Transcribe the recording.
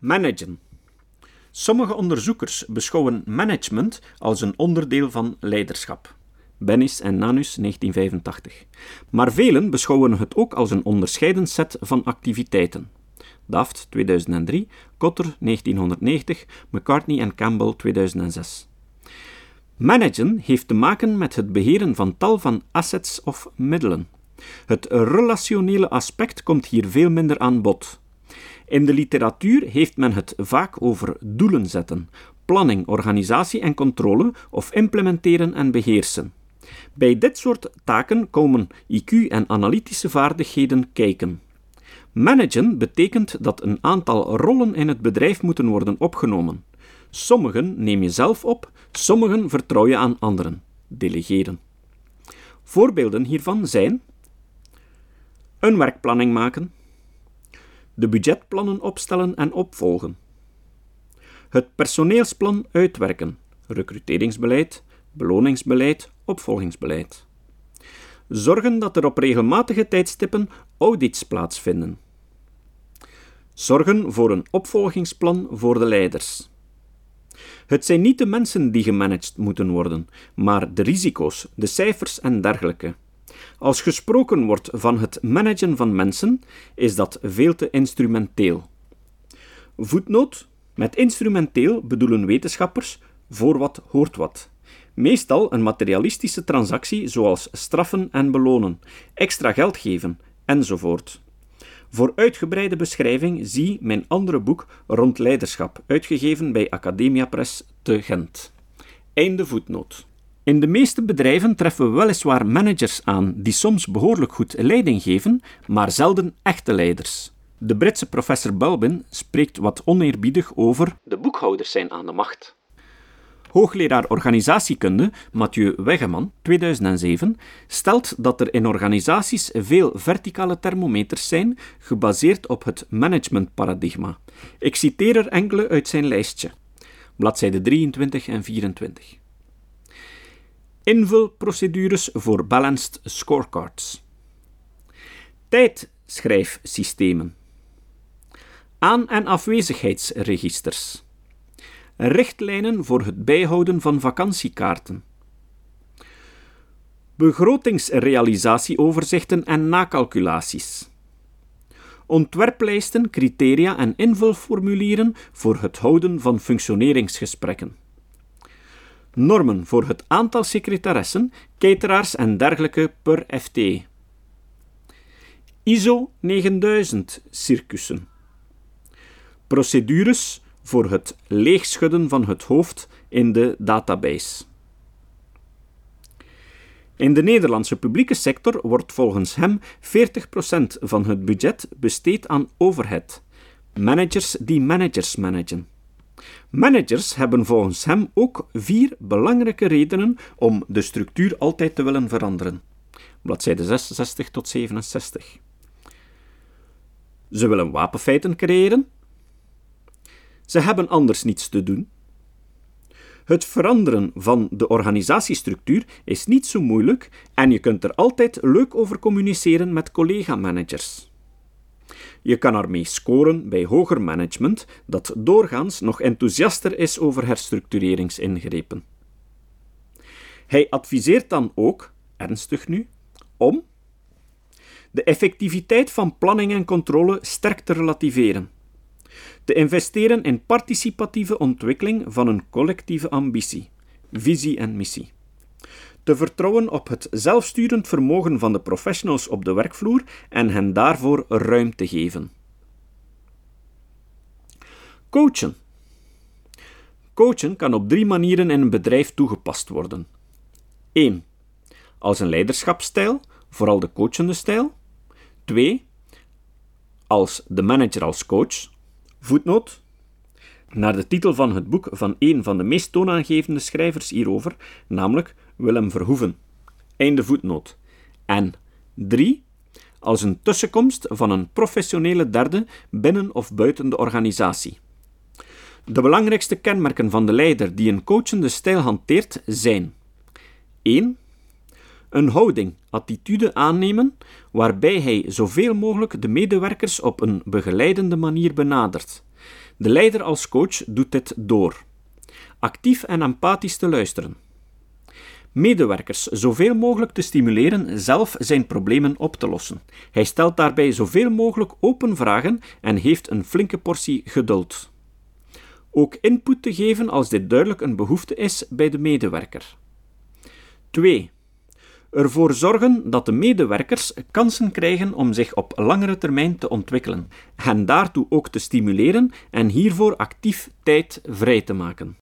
Managen. Sommige onderzoekers beschouwen management als een onderdeel van leiderschap. Bennis en Nanus 1985. Maar velen beschouwen het ook als een onderscheiden set van activiteiten. Daft 2003, Kotter 1990, McCartney en Campbell 2006. Managen heeft te maken met het beheren van tal van assets of middelen. Het relationele aspect komt hier veel minder aan bod. In de literatuur heeft men het vaak over doelen zetten, planning, organisatie en controle of implementeren en beheersen. Bij dit soort taken komen IQ en analytische vaardigheden kijken. Managen betekent dat een aantal rollen in het bedrijf moeten worden opgenomen. Sommigen neem je zelf op, sommigen vertrouw je aan anderen. Delegeren. Voorbeelden hiervan zijn een werkplanning maken, de budgetplannen opstellen en opvolgen, het personeelsplan uitwerken, recruteringsbeleid, beloningsbeleid, opvolgingsbeleid. Zorgen dat er op regelmatige tijdstippen audits plaatsvinden. Zorgen voor een opvolgingsplan voor de leiders. Het zijn niet de mensen die gemanaged moeten worden, maar de risico's, de cijfers en dergelijke. Als gesproken wordt van het managen van mensen, is dat veel te instrumenteel. Voetnoot: met instrumenteel bedoelen wetenschappers voor wat hoort wat. Meestal een materialistische transactie zoals straffen en belonen, extra geld geven enzovoort. Voor uitgebreide beschrijving zie mijn andere boek rond leiderschap, uitgegeven bij Academia Press te Gent. Einde voetnoot. In de meeste bedrijven treffen we weliswaar managers aan die soms behoorlijk goed leiding geven, maar zelden echte leiders. De Britse professor Bulbin spreekt wat oneerbiedig over de boekhouders zijn aan de macht. Hoogleraar organisatiekunde Mathieu Weggeman, 2007, stelt dat er in organisaties veel verticale thermometers zijn, gebaseerd op het managementparadigma. Ik citeer er enkele uit zijn lijstje, bladzijde 23 en 24. Invulprocedures voor balanced scorecards. Tijdschrijfsystemen. Aan- en afwezigheidsregisters richtlijnen voor het bijhouden van vakantiekaarten, begrotingsrealisatieoverzichten en nakalculaties, ontwerplijsten, criteria en invulformulieren voor het houden van functioneringsgesprekken, normen voor het aantal secretaressen, cateraars en dergelijke per FT, ISO 9000 circussen, procedures voor het leegschudden van het hoofd in de database. In de Nederlandse publieke sector wordt volgens hem 40% van het budget besteed aan overhead, managers die managers managen. Managers hebben volgens hem ook vier belangrijke redenen om de structuur altijd te willen veranderen. Bladzijde 66 tot 67. Ze willen wapenfeiten creëren, ze hebben anders niets te doen. Het veranderen van de organisatiestructuur is niet zo moeilijk en je kunt er altijd leuk over communiceren met collega-managers. Je kan ermee scoren bij hoger management dat doorgaans nog enthousiaster is over herstructureringsingrepen. Hij adviseert dan ook, ernstig nu, om de effectiviteit van planning en controle sterk te relativeren te investeren in participatieve ontwikkeling van een collectieve ambitie, visie en missie. Vertrouwen op het zelfsturend vermogen van de professionals op de werkvloer en hen daarvoor ruimte geven. Coachen. Coachen kan op drie manieren in een bedrijf toegepast worden. 1. Als een leiderschapsstijl, vooral de coachende stijl. 2. Als de manager als coach, Voetnoot. Naar de titel van het boek van een van de meest toonaangevende schrijvers hierover, namelijk Willem Verhoeven. Einde voetnoot. En 3. Als een tussenkomst van een professionele derde binnen of buiten de organisatie. De belangrijkste kenmerken van de leider die een coachende stijl hanteert zijn 1. Een houding, attitude aannemen, waarbij hij zoveel mogelijk de medewerkers op een begeleidende manier benadert. De leider als coach doet dit door actief en empathisch te luisteren. Medewerkers zoveel mogelijk te stimuleren zelf zijn problemen op te lossen. Hij stelt daarbij zoveel mogelijk open vragen en heeft een flinke portie geduld. Ook input te geven als dit duidelijk een behoefte is bij de medewerker. 2. Ervoor zorgen dat de medewerkers kansen krijgen om zich op langere termijn te ontwikkelen, hen daartoe ook te stimuleren en hiervoor actief tijd vrij te maken.